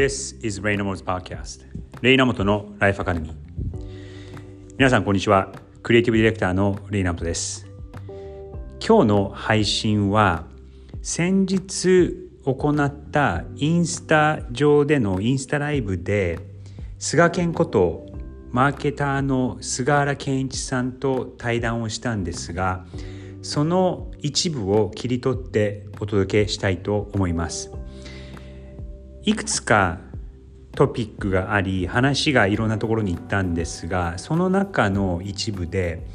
This is レイナモト Podcast. レイナモトのライフアカデミー皆さんこんにちは。クリエイティブディレクターのレイナモトです。今日の配信は先日行ったインスタ上でのインスタライブで菅健ことマーケターの菅原健一さんと対談をしたんですがその一部を切り取ってお届けしたいと思います。いくつかトピックがあり話がいろんなところに行ったんですがその中の一部で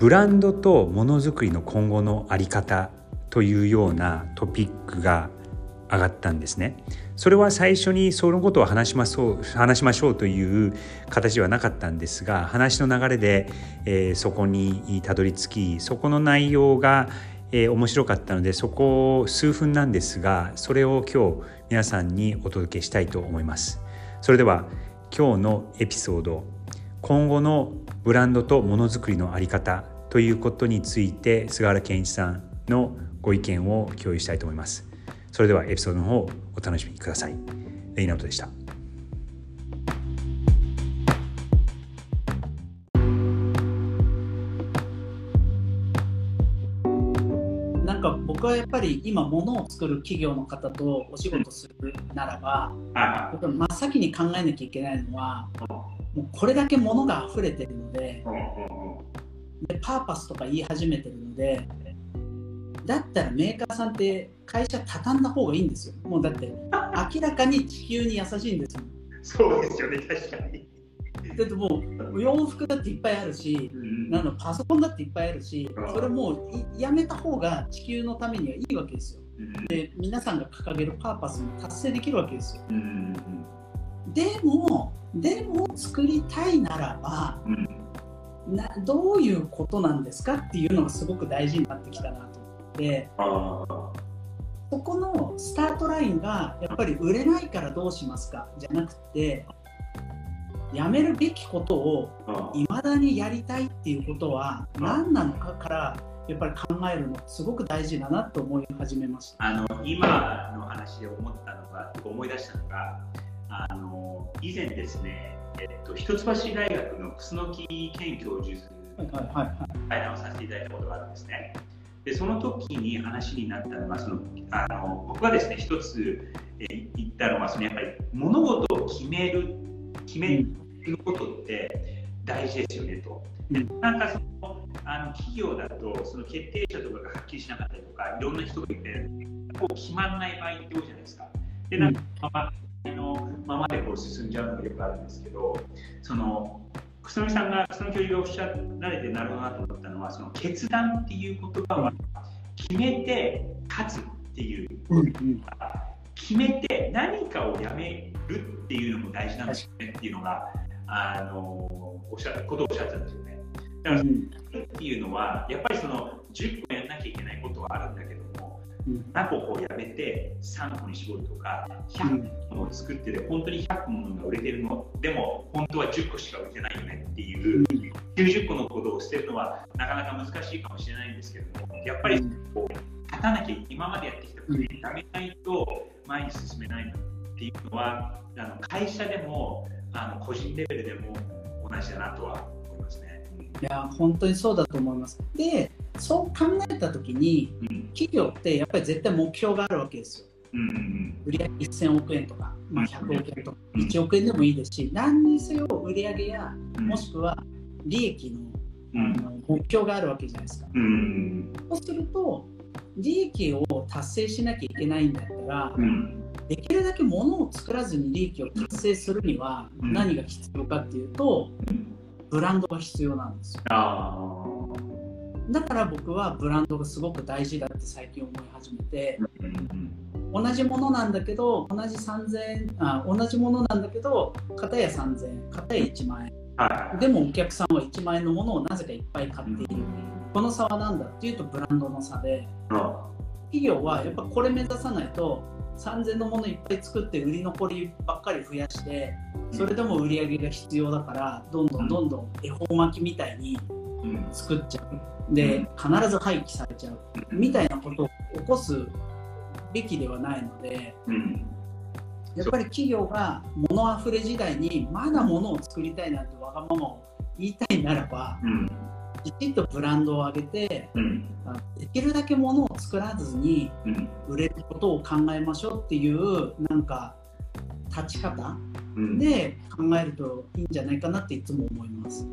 ブランドとものづくりの今後の在り方というようなトピックが上がったんですね。それは最初にそのことを話しましょう話しましょうという形ではなかったんですが話の流れで、えー、そこにたどり着きそこの内容が、えー、面白かったのでそこ数分なんですがそれを今日皆さんにお届けしたいと思います。それでは今日のエピソード今後のブランドとものづくりの在り方ということについて菅原健一さんのご意見を共有したいと思います。それではエピソードの方お楽しみください。レイナウトでした。僕はやっぱり今物を作る企業の方とお仕事するならば、僕は真っ先に考えなきゃいけないのは、もうこれだけ物が溢れてるので、でパーパスとか言い始めてるので、だったらメーカーさんって会社畳んだ方がいいんですよ。もうだって明らかに地球に優しいんですよ。そうですよね、確かに。だってもう洋服だっていっぱいあるし、うん、なのパソコンだっていっぱいあるし、それもうやめた方が地球のためにはいいわけですよ。うん、で皆さんが掲げるパーパスも達成できるわけですよ。うん、でもでも作りたいならば、などういうことなんですかっていうのがすごく大事になってきたなと。ってそこのスタートラインがやっぱり売れないからどうしますかじゃなくてやめるべきことをいまだにやりたいっていうことは何なのかからやっぱり考えるのすごく大事だなと思い始めました。あの今の話で思ったのが思い出したのがあの以前ですね、えっと、一橋大学の楠木健教授対談をさせていただいたことがあるんですね。でその時に話になったのがそのあの僕がですね一つ、え言ったのはそのやっぱり物事を決める決めることって大事ですよねと。でなんかそのあの企業だとその決定者とかがはっきりしなかったりとかいろんな人がいてこう決まらない場合って多いじゃないですか。でなんか、まのままでこう進んじゃうのがよくあるんですけどその楠木さんがその教授がおっしゃられてなるほどなと思ったのはその決断っていう言葉は決めて勝つっていう、うん、決めて何かをやめるっていうのも大事なんですよねっていうのがあのおっしゃることをおっしゃってたんですよね。だから、うん、っていうのはやっぱりその10個やんなきゃいけないことはあるんだけど何個こうやめて3個に絞るとか100個を作ってて本当に100個のものが売れてるの？でも本当は10個しか売れてないよねっていう90個のことを捨てるのはなかなか難しいかもしれないんですけどもやっぱりこう立たなきゃ今までやってきたことにやめないと前に進めないっていうのはあの会社でもあの個人レベルでも同じだなとは思いますね。いや本当にそうだと思います。でそう考えた時に、うん、企業ってやっぱり絶対目標があるわけですよ。うんうん、売上1000億円とか、まあ、100億円とか、1億円でもいいですし、何にせよ売上や、もしくは利益の,、あの目標があるわけじゃないですか。そうすると、利益を達成しなきゃいけないんだったら、できるだけ物を作らずに利益を達成するには何が必要かっていうと、ブランドが必要なんですよ。だから僕はブランドがすごく大事だって最近思い始めて、同じものなんだけど同じ3000あ同じものなんだけど片や3000円片や1万円、はい、でもお客さんは1万円のものをなぜかいっぱい買っている、この差は何だっていうとブランドの差で、企業はやっぱこれ目指さないと3000のものいっぱい作って売り残りばっかり増やしてそれでも売り上げが必要だからどんどんどんどん恵方巻きみたいに作っちゃう。で必ず廃棄されちゃう。みたいなことを起こすべきではないので、うん、やっぱり企業が物あふれ時代にまだ物を作りたいなんてわがままを言いたいならば、うん、きちんとブランドを上げて、うん、できるだけ物を作らずに売れることを考えましょうっていうなんか立ち方で考えるといいんじゃないかなっていつも思います。